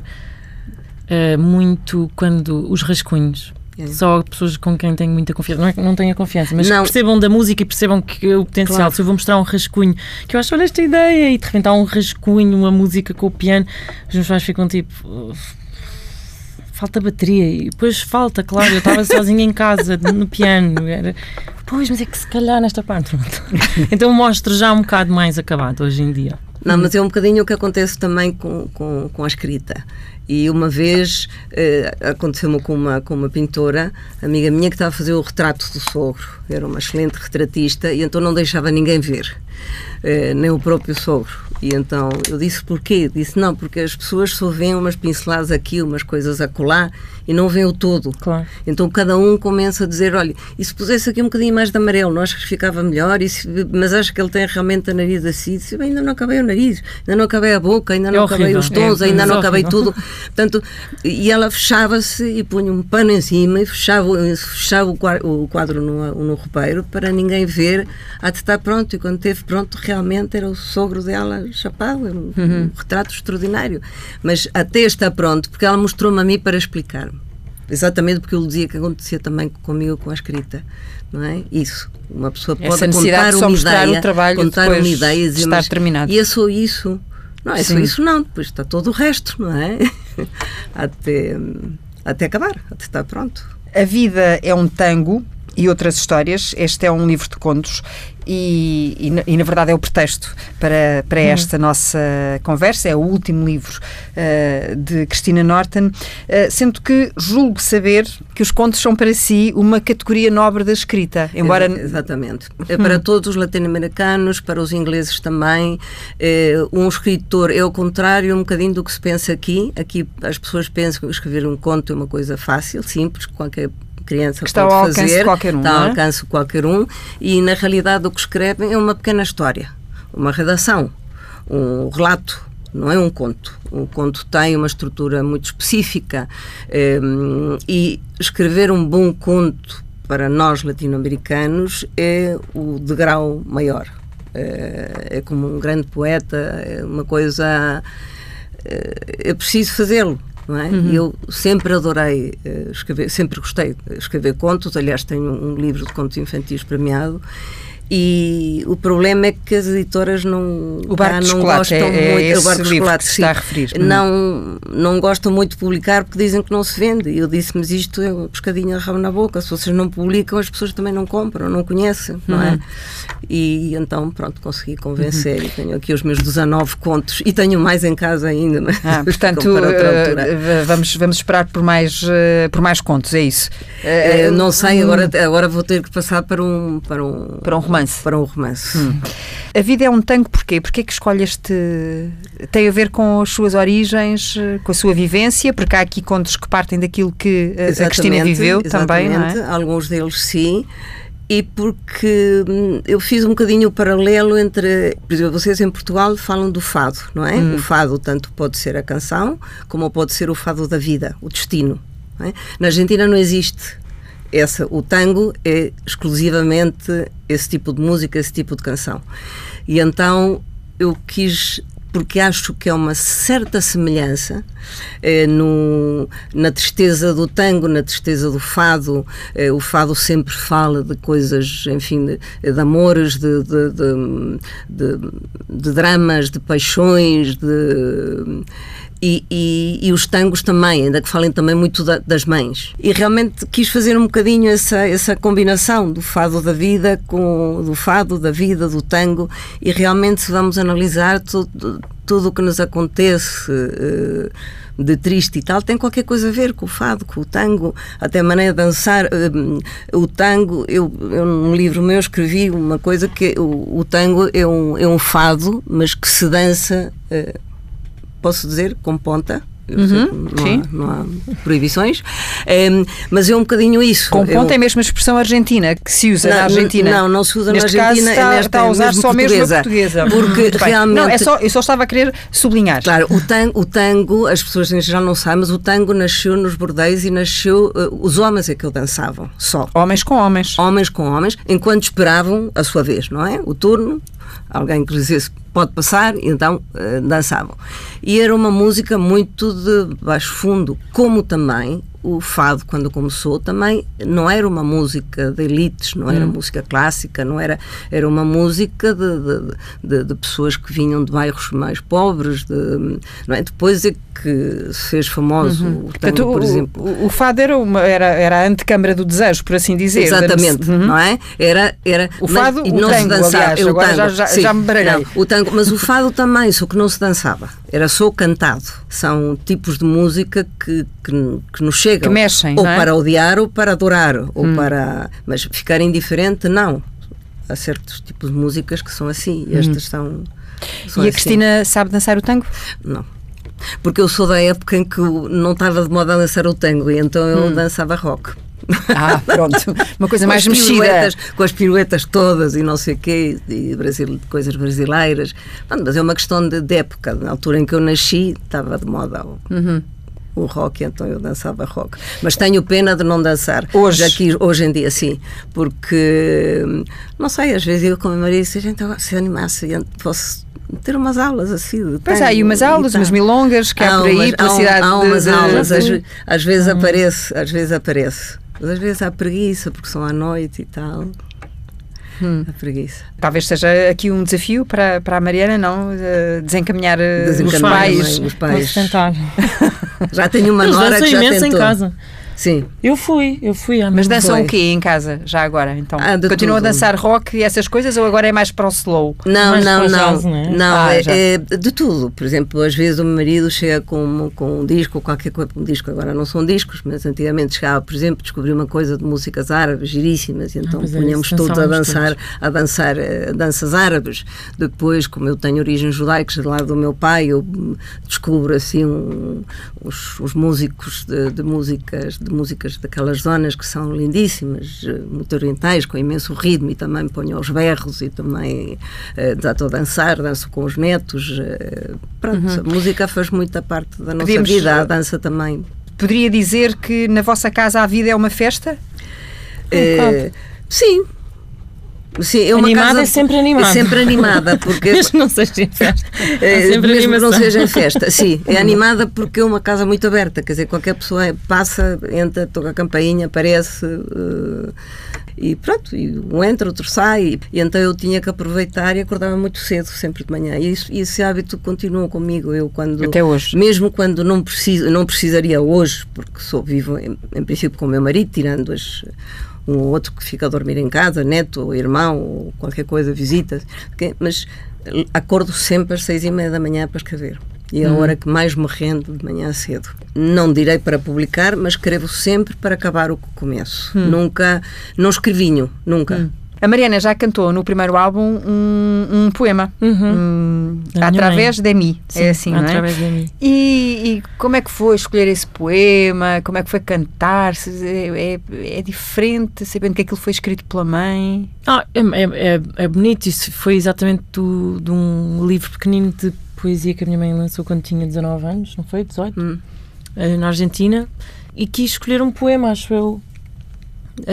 muito quando os rascunhos. É. Só pessoas com quem tenho muita confiança. Não, é, não tenho a confiança, mas não. percebam da música e percebam que o potencial. Claro. Se eu vou mostrar um rascunho, que eu acho, olha esta ideia, e de repente há um rascunho, uma música com o piano, os meus pais ficam tipo. Falta bateria. E depois falta, claro. Eu estava sozinha em casa, no piano. Era, pois, mas é que se calhar nesta parte. então mostro já um bocado mais acabado hoje em dia. Não, mas é um bocadinho o que acontece também com, com, com a escrita. E uma vez eh, aconteceu-me com uma, com uma pintora, amiga minha, que estava a fazer o retrato do sogro. Era uma excelente retratista e então não deixava ninguém ver, eh, nem o próprio sogro. E então eu disse porquê? Disse não, porque as pessoas só veem umas pinceladas aqui, umas coisas acolá e não veem o todo. Claro. Então cada um começa a dizer: olha, e se pusesse aqui um bocadinho mais de amarelo, não acho que ficava melhor, se, mas acho que ele tem realmente a nariz assim. Disse, ainda não acabei o nariz, ainda não acabei a boca, ainda não é acabei os tons, é, ainda é não acabei tudo. Portanto, e ela fechava-se e punha um pano em cima e fechava, fechava o quadro no, no roupeiro para ninguém ver até estar pronto. E quando esteve pronto, realmente era o sogro dela chapado, um, uhum. um retrato extraordinário. Mas até está pronto, porque ela mostrou-me a mim para explicar. Exatamente porque eu lhe dizia que acontecia também comigo com a escrita, não é? Isso. Uma pessoa pode Essa contar de uma ideia, o trabalho contar uma ideia e dizer, estar terminado. E é só isso. Não é Sim. só isso, não. Depois está todo o resto, não é? até, até acabar, até estar pronto. A vida é um tango e outras histórias. Este é um livro de contos e, e, e, na verdade é o pretexto para, para uhum. esta nossa conversa. É o último livro uh, de Cristina Norton, uh, sendo que julgo saber que os contos são para si uma categoria nobre da escrita. Embora... Exatamente. É para todos os latino-americanos, para os ingleses também. É, um escritor é ao contrário um bocadinho do que se pensa aqui. Aqui as pessoas pensam que escrever um conto é uma coisa fácil, simples, qualquer criança que está pode ao alcance fazer, de qualquer um, está ao é? alcance de qualquer um, e na realidade o que escrevem é uma pequena história, uma redação, um relato, não é um conto. Um conto tem uma estrutura muito específica um, e escrever um bom conto para nós latino-americanos é o degrau maior. É, é como um grande poeta, é uma coisa. É, é preciso fazê-lo não é? Uhum. Eu sempre adorei uh, escrever, sempre gostei de escrever contos, aliás tenho um, um livro de contos infantis premiado e o problema é que as editoras não, o barco não gostam é, muito. É o barco de chocolate está a referir. Uhum. Não, não gostam muito de publicar porque dizem que não se vende. E eu disse, mas isto é uma pescadinha a rabo na boca. Se vocês não publicam, as pessoas também não compram, não conhecem, não é? Uhum. E então, pronto, consegui convencer. Uhum. E tenho aqui os meus 19 contos e tenho mais em casa ainda. Mas ah, portanto, uh, vamos, vamos esperar por mais, uh, por mais contos, é isso? Uh, não sei, agora, agora vou ter que passar para um, para um, para um romance romance. Para um romance. Hum. A vida é um tango porquê? Porquê que escolheste? Tem a ver com as suas origens, com a sua vivência? Porque há aqui contos que partem daquilo que a Cristina viveu também, não é? Alguns deles sim. e porque hum, eu fiz um bocadinho o paralelo entre, por exemplo, vocês em Portugal falam do fado, não é? Hum. O fado tanto pode ser a canção, como pode ser o fado da vida, o destino. É? Na Argentina não existe essa, o tango é exclusivamente esse tipo de música, esse tipo de canção. E então eu quis porque acho que é uma certa semelhança eh, no, na tristeza do tango, na tristeza do fado. Eh, o fado sempre fala de coisas, enfim, de, de amores, de, de, de, dramas, de paixões, de e, e, e, os tangos também, ainda que falem também muito da, das mães. E realmente quis fazer um bocadinho essa, essa combinação do fado da vida com do fado da vida, do tango, e realmente se vamos analisar tudo, tudo o que nos acontece uh, de triste e tal, tem qualquer coisa a ver com o fado, com o tango, até a maneira de dançar. Uh, o tango, eu, eu num livro meu escrevi uma coisa que o, o tango é um, é um fado, mas que se dança. Posso dizer, com ponta. Uhum, não, há, não, há, proibições, um, mas é um bocadinho isso. Com ponta eu, é mesmo a expressão argentina que se usa na, na Argentina. Não, não se usa Neste na Argentina. Caso está, está a usar só mesmo a portuguesa. Porque realmente. Não, é só, eu só estava a querer sublinhar. Claro, o tango, o tango, as pessoas em geral não sabem, mas o tango nasceu nos bordéis e nasceu. Uh, os homens é que o dançavam, só. Homens com homens. Homens com homens, enquanto esperavam a sua vez, não é? O turno, alguém que dissesse pode passar, então uh, dançavam. E era uma música muito de baixo fundo, como também o fado, quando começou, também não era uma música de elites, não era hum. música clássica, não era, era uma música de, de, de, de, pessoas que vinham de bairros mais pobres. De, não é? Depois é que se fez famoso uhum. o tango, por exemplo. O, o, fado era, uma, era, era a antecâmara do desejo, por assim dizer. Exatamente, uhum. não é? Era, era, o fado, mas, o não tango, se dançava. Aliás, agora tango, já, já, sim, já me baralhei. o tango, mas o fado também, só que não se dançava, era só cantado. São tipos de música que, que, que nos chegam. Que mexem, Ou é? para odiar ou para adorar, ou hum. para... Mas ficar indiferente, não. Há certos tipos de músicas que são assim, e estas hum. são... são e a assim. Cristina sabe dançar o tango? Não porque eu sou da época em que não estava de moda a dançar o tango e então eu hum. dançava rock. Ah, pronto. Uma coisa mais mexida. Com as piruetas todas e não sei o quê, e Brasil, coisas brasileiras. mas é uma questão de, de, época. Na altura em que eu nasci, estava de moda o, uhum. o rock, então eu dançava rock. Mas tenho pena de não dançar. Hoje? Aqui, hoje em dia, sim. Porque, não sei, às vezes eu com a minha marido, se a gente se animasse, posso ter umas aulas assim. De pois há aí umas aulas, umas milongas que há, há por aí, umas, pela cidade. Há, há umas de, aulas, às, às, vezes hum. aparece, às vezes aparece. Mas às vezes há preguiça, porque são à noite e tal. Hum. A preguiça. Talvez seja aqui um desafio para, para a Mariana, não? Desencaminhar, eh, Desencaminhar os pais. Os pais. tentar. Já tenho uma nora que já tentou. em casa. Sim. Eu fui, eu fui. Mas dançam o quê em casa, já agora? Então, ah, Continuam a dançar rock e essas coisas ou agora é mais para o slow? Não, mais não, não. Jazz, né? Não, ah, é, é, de tudo. Por exemplo, às vezes o meu marido chega com, com um disco ou qualquer coisa, um disco agora não são discos, mas antigamente chegava, por exemplo, descobri uma coisa de músicas árabes giríssimas e então ah, é, punhamos é, todos a dançar, todos. a dançar uh, danças árabes. Depois, como eu tenho origens judaicas do lado do meu pai, eu descubro assim um, os, os músicos de, de músicas de músicas daquela aquelas zonas que são lindíssimas, eh, muito orientais, com imenso ritmo e também ponho aos berros e também uh, estou a dançar, danço com os netos. Uh, pronto, uhum. a música faz muita parte da nossa Podemos, vida, a dança também. Poderia dizer que na vossa casa a vida é uma festa? Uh, sim, Sim, é uma animada casa, é sempre animada. É sempre animada, porque. mesmo não seja em festa. É, mesmo animação. não seja em festa. Sim, é animada porque é uma casa muito aberta, quer dizer, qualquer pessoa passa, entra, toca a campainha, aparece. Uh, e pronto, e um entra, outro sai, e então eu tinha que aproveitar e acordava muito cedo, sempre de manhã. E, isso, esse hábito continua comigo. Eu quando até hoje, mesmo quando não preciso, não precisaria hoje, porque sou vivo em, em princípio com o meu marido, tirando as um ou outro que fica a dormir em casa, neto ou irmão ou qualquer coisa, visita, mas acordo sempre às seis e meia da manhã para escrever. E é a hum. hora que mais me rendo de manhã cedo. Não direi para publicar, mas escrevo sempre para acabar o que começo. Hum. Nunca, não escrevinho, nunca. Hum. A Mariana já cantou no primeiro álbum um, um poema, Uhum. um, Através de mim, é assim, não é? De mim. E, e como é que foi escolher esse poema? Como é que foi cantar? É, é, é diferente, sabendo que aquilo foi escrito pela mãe? Ah, é, é, é, é bonito. Isso foi exatamente do, de um livro pequenino de poesia que a minha mãe lançou quando tinha 19 anos, não foi? 18? Hum. Eh, Na Argentina. E quis escolher um poema, acho eu,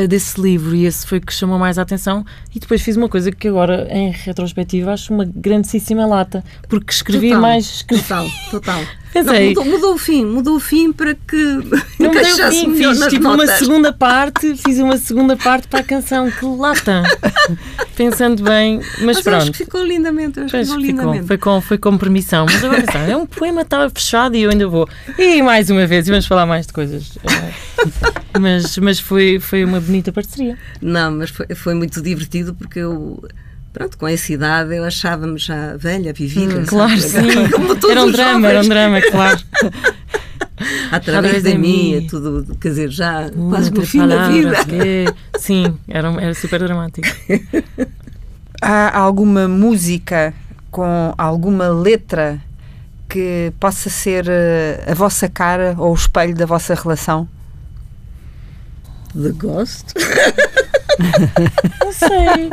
desse livro. E esse foi o que chamou mais a atenção. E depois fiz uma coisa que agora, em retrospectiva, acho uma grandíssima lata. Porque escrevi Total, mais. Escrevi, Total, total. Pensei. Não, mudou, mudou o fim, mudou o fim para que Não deu encaixasse fim, fiz tipo uma notas. segunda parte, fiz uma segunda parte para a canção, que lata! Pensando bem, mas, Mas pronto. acho que ficou lindamente, acho que Pois, ficou ficou, lindamente. foi, com, foi com permissão, mas agora sabe, é um poema estava fechado e eu ainda vou. E mais uma vez, e vamos falar mais de coisas. Mas mas foi, foi uma bonita parceria. Não, mas foi, foi muito divertido porque eu, pronto, com essa idade eu achava-me já velha, vivida. Hum, Claro, sabe? sim. Como todos Era um drama, era um drama, claro. Através de de mim, mim. tudo, quer dizer, já Uh, quase no fim da vida. que- Sim, era, era super dramático. Há alguma música com alguma letra que possa ser eh, a vossa cara ou o espelho da vossa relação? The Ghost. Não sei.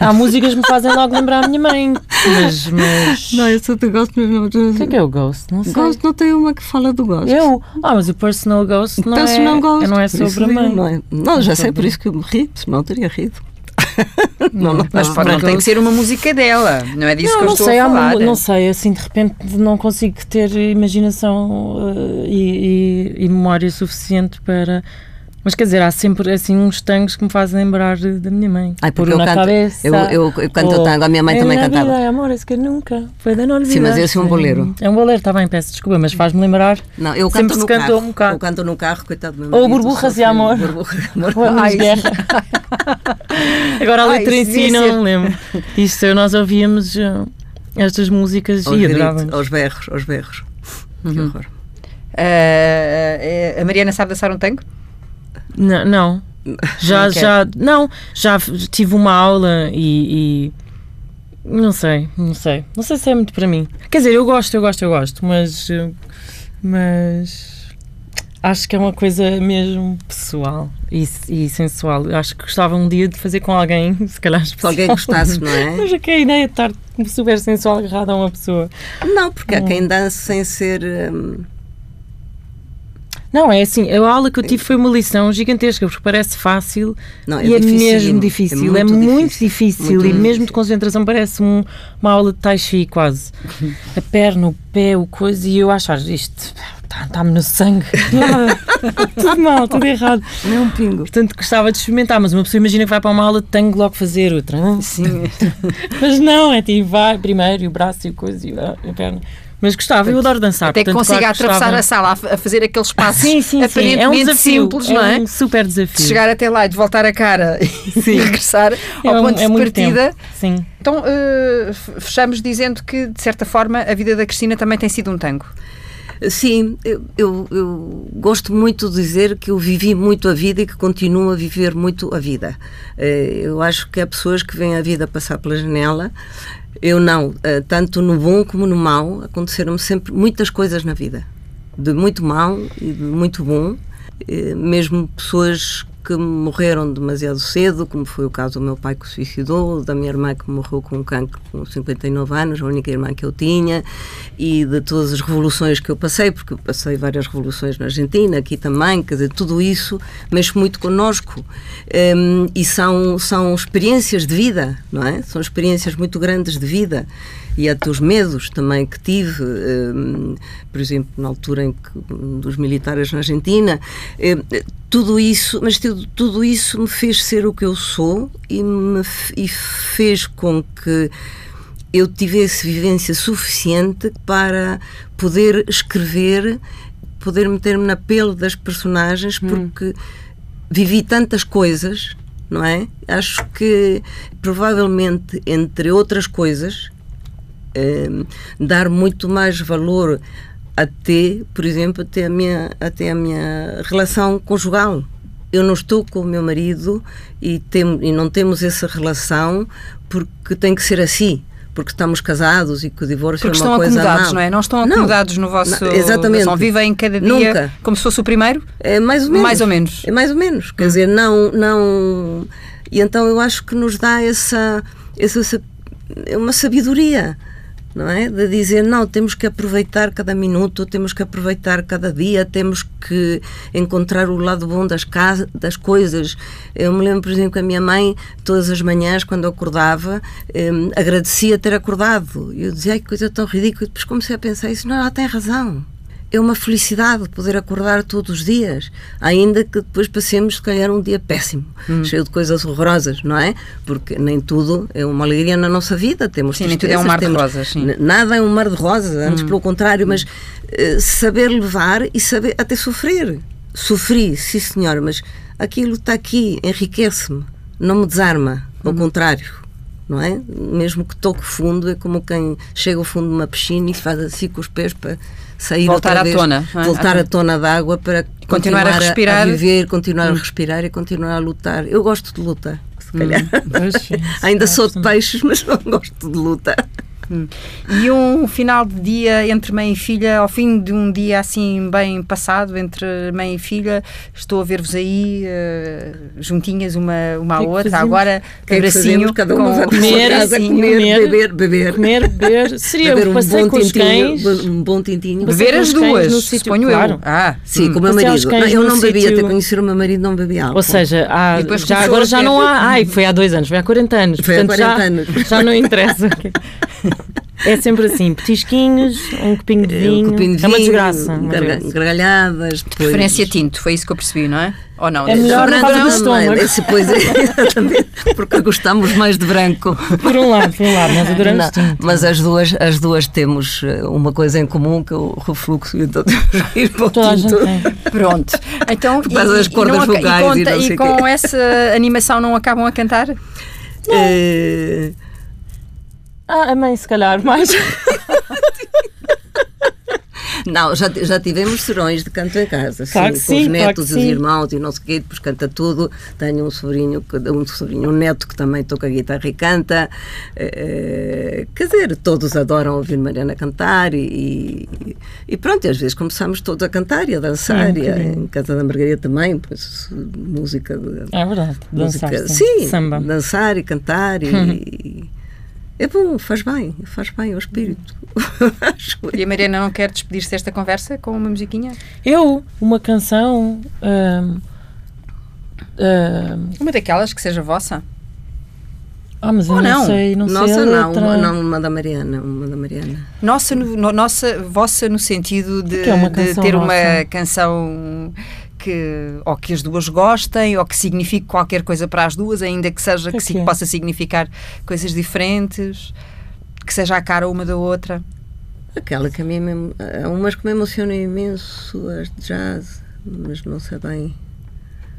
Há músicas que me fazem logo lembrar a minha mãe, mas. mas... Não, eu sou The Ghost, mas não. O que é que é o Ghost? Não sei. Ghost não tem uma que fala do Ghost. Eu? Ah, mas o Personal Ghost não Personal é, Ghost. não é sobre a mãe. Não, é. não já sei, por isso que eu me ri, senão teria rido. não, não, Mas pode, não tem que ser uma música dela, não é disso Não, que eu estou sei, a falar. não sei, assim de repente não consigo ter imaginação eh, e, e- e memória suficiente para. Mas quer dizer, há sempre assim uns tangos que me fazem lembrar da minha mãe. Ai, porque Pôr eu na canto- cabeça. eu- eu- eu canto ou, tango, a minha mãe "En também cantava." vida hay amores que nunca pueden olvidar. Sim, mas esse é um bolero. É um bolero, está bem, peço desculpa, mas faz-me lembrar. Não, eu Sempre canto se no cantou carro. um. Eu canto no carro, coitado do meu Ou Burburras sofre de Amor. Burburras de Amor. Amor Ai, Guerra. Agora a Ai, letra em isso si não me lembro. Isto nós ouvíamos eh, estas músicas Aos e adorávamos. aos berros, aos berros. Que Uhum. horror. Eh, eh, a Mariana sabe dançar um tango? Não, não. Já, quer. já, não, já tive uma aula e, e não sei, não sei. Não sei se é muito para mim. Quer dizer, eu gosto, eu gosto, eu gosto, mas mas acho que é uma coisa mesmo pessoal e, e sensual. Acho que gostava um dia de fazer com alguém, se calhar Se alguém gostasse, não é? Mas que a ideia de estar super sensual agarrada a uma pessoa. Não, porque há quem dance sem ser. hum, Não, é assim, a aula que eu tive foi uma lição gigantesca, porque parece fácil Não, e é mesmo dificílimo, difícil, é muito muito difícil, muito e mesmo difícil. de concentração parece um- uma aula de tai chi quase. A perna, o pé, o coisa, e eu achar isto está-me no sangue, tudo mal, tudo errado. Nem um pingo. Portanto, gostava de experimentar, mas uma pessoa imagina que vai para uma aula de tango logo fazer outra. hã? Sim. Mas não, é tipo, vai primeiro e o braço e o coisa e a perna. Mas gostava, eu adoro dançar. Até que portanto, consiga claro que atravessar gostava. a sala a fazer aqueles passos Sim, sim, sim. aparentemente É um desafio. simples, não é? um super De desafio. chegar até lá e de voltar a cara e regressar ao É um- ponto é de muito partida. tempo. Sim. Então, f- fechamos dizendo que, de certa forma, a vida da Cristina também tem sido um tango. Sim, eu, eu, eu gosto muito de dizer que eu vivi muito a vida e que continuo a viver muito a vida. Eh, Eu acho que há pessoas que veem a vida passar pela janela. Eu não, Eh, tanto no bom como no mau, aconteceram-me sempre muitas coisas na vida, de muito mau e de muito bom, Eh, mesmo pessoas que morreram demasiado cedo, como foi o caso do meu pai que se suicidou, da minha irmã que morreu com um cancro com 59 anos, a única irmã que eu tinha, e de todas as revoluções que eu passei, porque eu passei várias revoluções na Argentina, aqui também, quer dizer, tudo isso mexe muito connosco. Hum, e são, são experiências de vida, não é? São experiências muito grandes de vida. E até os medos também que tive, hum, por exemplo, na altura em que dos militares na Argentina, hum, tudo isso, mas tudo, tudo isso me fez ser o que eu sou e, me, e fez com que eu tivesse vivência suficiente para poder escrever, poder meter-me na pele das personagens, porque vivi tantas coisas, não é? Acho que provavelmente, entre outras coisas, dar muito mais valor até, por exemplo, até a minha, até a minha relação conjugal. eu não estou com o meu marido e, tem, e não temos essa relação porque tem que ser assim porque estamos casados e que o divórcio porque é uma coisa acomodados, não é? Não estão acomodados não, no vosso não, exatamente. Não vivem cada dia Nunca. como se fosse o primeiro? É mais ou menos. Mais ou menos. É mais ou menos. Quer hum. dizer, não, não. E então eu acho que nos dá essa, essa uma sabedoria não é? De dizer, não, temos que aproveitar cada minuto, temos que aproveitar cada dia, temos que encontrar o lado bom das, das coisas. Eu me lembro, por exemplo, que a minha mãe, todas as manhãs, quando eu acordava, eh, agradecia ter acordado. E eu dizia, ai, que coisa tão ridícula. Depois comecei a pensar isso, não, ela tem razão é uma felicidade poder acordar todos os dias, ainda que depois passemos, se calhar, um dia péssimo, hum. cheio de coisas horrorosas, não é? Porque nem tudo é uma alegria na nossa vida. Temos sim, nem tudo é um mar de rosas. Sim. Nada é um mar de rosas, antes hum. pelo contrário, mas uh, saber levar e saber até sofrer. Sofri, sim senhora, mas aquilo está aqui, enriquece-me, não me desarma, ao hum. contrário não é? Mesmo que toque fundo, é como quem chega ao fundo de uma piscina e faz assim com os pés para sair voltar à tona, é? voltar à tona da água para continuar, continuar a respirar, a viver, continuar hum. a respirar e continuar a lutar. Eu gosto de luta, se calhar. Hum. Ainda sou de peixes, mas não gosto de luta. Hum. E um final de dia entre mãe e filha, ao fim de um dia assim bem passado entre mãe e filha, estou a ver-vos aí uh, juntinhas uma, uma à é outra, agora que abracinho, cada uma vai comer, casa, comer, comer, beber, beber. Comer, beber, seria beber um bom com tintinho, um bom tintinho. Beber as duas, suponho claro. eu. Ah, sim, hum. com o meu marido. Não, eu não bebia, até conhecer o meu marido não bebia álcool. Ou seja, há, já agora já não há, ai, foi há dois anos, foi há 40 anos. Foi há 40 anos. Já não interessa. É sempre assim, petisquinhos, um copinho de é, vinho. Um copinho de é uma desgraça. gargalhadas. Depois... Preferência tinto, foi isso que eu percebi, não é? Ou não? É melhor por causa do estômago. Esse, pois é, exatamente, porque gostamos mais de branco. Por um lado, por um lado, nós adoramos tinto. Mas as duas, as duas temos eh, uma coisa em comum, que é o refluxo, então ir para o tinto. Pronto. Então, e, as cordas e, não, vocais e, conta, e, e com essa animação não acabam a cantar? Não. É... Ah, a mãe, se calhar, mais. Não, já, já tivemos serões de canto em casa, claro sim, com sim, os netos claro e os irmãos e não sei o quê, depois canta tudo. Tenho um sobrinho, um sobrinho, um neto que também toca guitarra e canta. É, quer dizer, todos adoram ouvir Mariana cantar e, e, pronto, e às vezes começamos todos a cantar e a dançar. Sim, e a, em casa da Margarida também, pois música. É verdade, música, dançar. Sim, samba. dançar e cantar e, e é bom, faz bem, faz bem ao espírito. e a Mariana não quer despedir-se desta conversa com uma musiquinha? Eu, uma canção. Hum, hum, uma daquelas que seja vossa? Ah, mas eu Ou não, não sei, não nossa, sei não, uma, não, uma da Mariana, uma da Mariana. Nossa, no, nossa, vossa no sentido de, é de ter nossa? uma canção que ou que as duas gostem ou que signifique qualquer coisa para as duas, ainda que seja que, que, possa significar coisas diferentes, que seja a cara uma da outra. Aquela que a mim há umas que me emocionam imenso, as de jazz, mas não sei bem.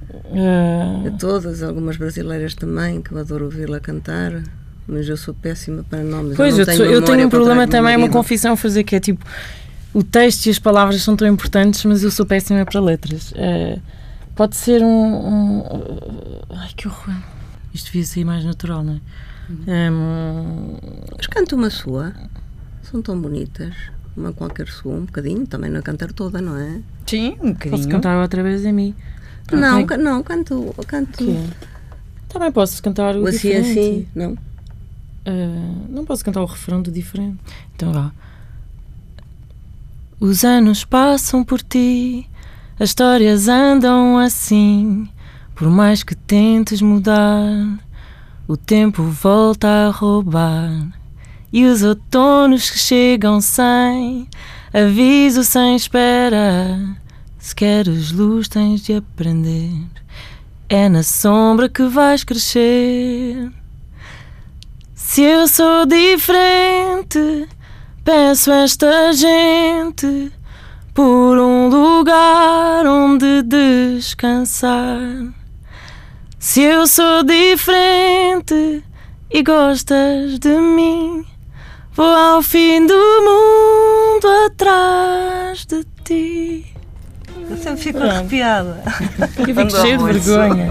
Uh... A todas, algumas brasileiras também, que eu adoro ouvi-la cantar mas eu sou péssima para nomes. Pois, eu, eu, tenho, eu tenho um problema também, uma confissão a fazer, que é tipo, o texto e as palavras são tão importantes, mas eu sou péssima para letras. Uh, pode ser um, um, Ai, que horror. Isto devia ser mais natural, não é? Um, mas canta uma sua. São tão bonitas. Uma qualquer sua, um bocadinho. Também não cantar toda, não é? Sim, um bocadinho. Posso cantar outra vez a mim? Não, okay. não, canto. canto. Também posso cantar o, o assim, diferente. assim, não? Uh, não posso cantar o refrão do diferente. Então vá. Os anos passam por ti, as histórias andam assim. Por mais que tentes mudar, o tempo volta a roubar. E os outonos que chegam sem aviso, sem espera. Se queres luz, tens de aprender. É na sombra que vais crescer. Se eu sou diferente Peço esta gente por um lugar onde descansar. Se eu sou diferente e gostas de mim, vou ao fim do mundo atrás de ti. Sempre fico arrepiada. Eu fico cheio de vergonha.